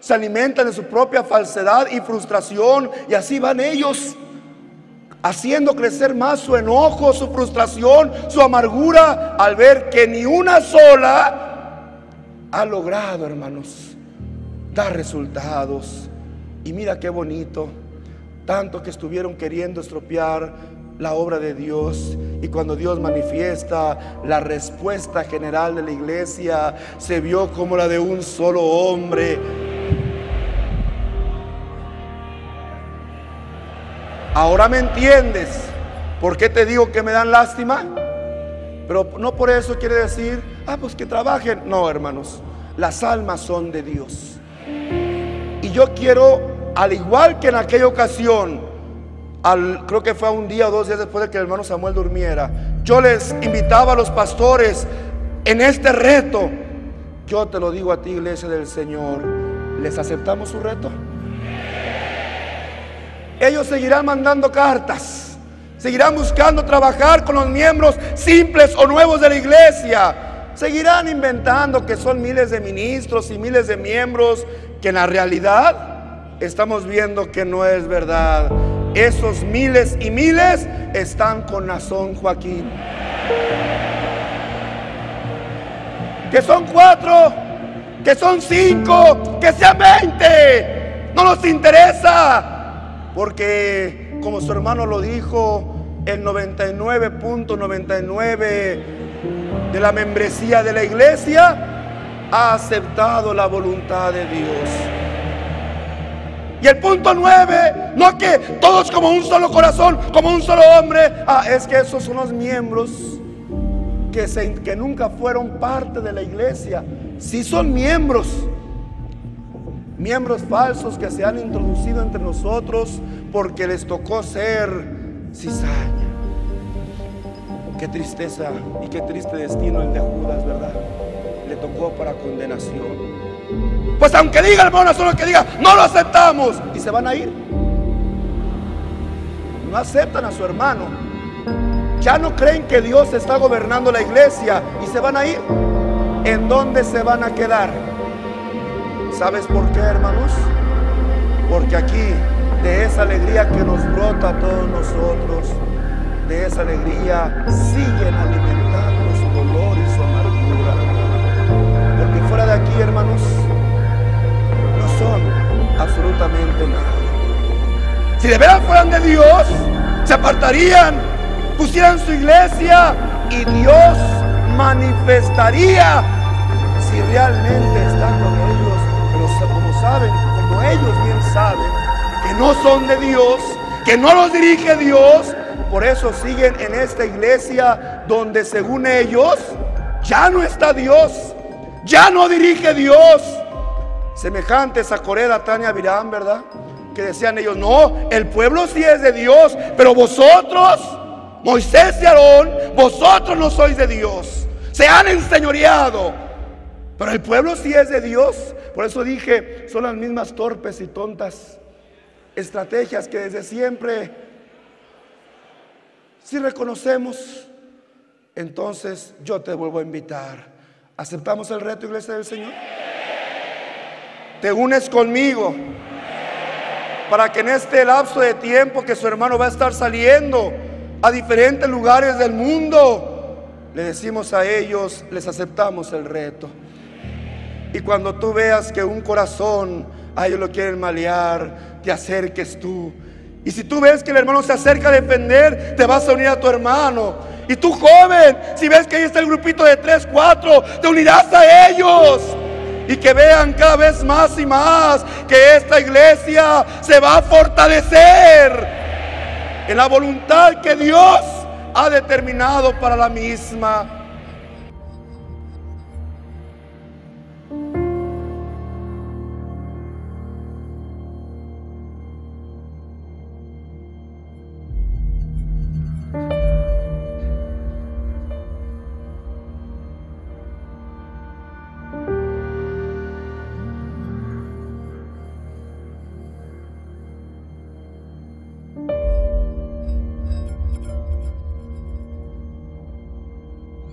se alimentan de su propia falsedad y frustración y así van ellos haciendo crecer más su enojo, su frustración, su amargura al ver que ni una sola ha logrado, hermanos, dar resultados. Y mira qué bonito, tanto que estuvieron queriendo estropear la obra de Dios y cuando Dios manifiesta la respuesta general de la iglesia se vio como la de un solo hombre Ahora me entiendes por qué te digo que me dan lástima. Pero no por eso quiere decir, ah, pues que trabajen. No, hermanos, las almas son de Dios. Y yo quiero, al igual que en aquella ocasión, al, creo que fue un día o dos días después de que el hermano Samuel durmiera, yo les invitaba a los pastores en este reto. Yo te lo digo a ti, iglesia del Señor, ¿les aceptamos su reto? Ellos seguirán mandando cartas, seguirán buscando trabajar con los miembros simples o nuevos de la iglesia. Seguirán inventando que son miles de ministros y miles de miembros que en la realidad estamos viendo que no es verdad. Esos miles y miles están con Nazón Joaquín. Que son cuatro, que son cinco, que sean veinte. No nos interesa. Porque como su hermano lo dijo, el 99.99 de la membresía de la iglesia ha aceptado la voluntad de Dios. Y el punto 9, no que todos como un solo corazón, como un solo hombre, ah, es que esos son los miembros que, que nunca fueron parte de la iglesia. Si son miembros, miembros falsos que se han introducido entre nosotros porque les tocó ser cizaña. Qué tristeza y qué triste destino el de Judas, ¿verdad? Le tocó para condenación. Pues aunque diga hermano, solo que diga, no lo aceptamos. Y se van a ir. No aceptan a su hermano. Ya no creen que Dios está gobernando la iglesia y se van a ir. ¿En dónde se van a quedar? ¿Sabes por qué, hermanos? Porque aquí, de esa alegría que nos brota a todos nosotros, de esa alegría siguen alimentando su dolor y su amargura. Porque fuera de aquí, hermanos, no son absolutamente nada. Si de veras fueran de Dios, se apartarían, pusieran su iglesia y Dios manifestaría si realmente como saben, como ellos bien saben, que no son de Dios, que no los dirige Dios, por eso siguen en esta iglesia donde según ellos ya no está Dios, ya no dirige Dios. Semejantes a Coreda, Tania Virán, ¿verdad? Que decían ellos, no, el pueblo sí es de Dios, pero vosotros, Moisés y Aarón, vosotros no sois de Dios. Se han enseñoreado. Pero el pueblo sí es de Dios. Por eso dije, son las mismas torpes y tontas estrategias que desde siempre, si reconocemos, entonces yo te vuelvo a invitar. ¿Aceptamos el reto, iglesia del Señor? Te unes conmigo para que en este lapso de tiempo que su hermano va a estar saliendo a diferentes lugares del mundo, le decimos a ellos, les aceptamos el reto. Y cuando tú veas que un corazón a ellos lo quieren malear, te acerques tú. Y si tú ves que el hermano se acerca a defender, te vas a unir a tu hermano. Y tú joven, si ves que ahí está el grupito de tres, cuatro, te unirás a ellos. Y que vean cada vez más y más que esta iglesia se va a fortalecer en la voluntad que Dios ha determinado para la misma.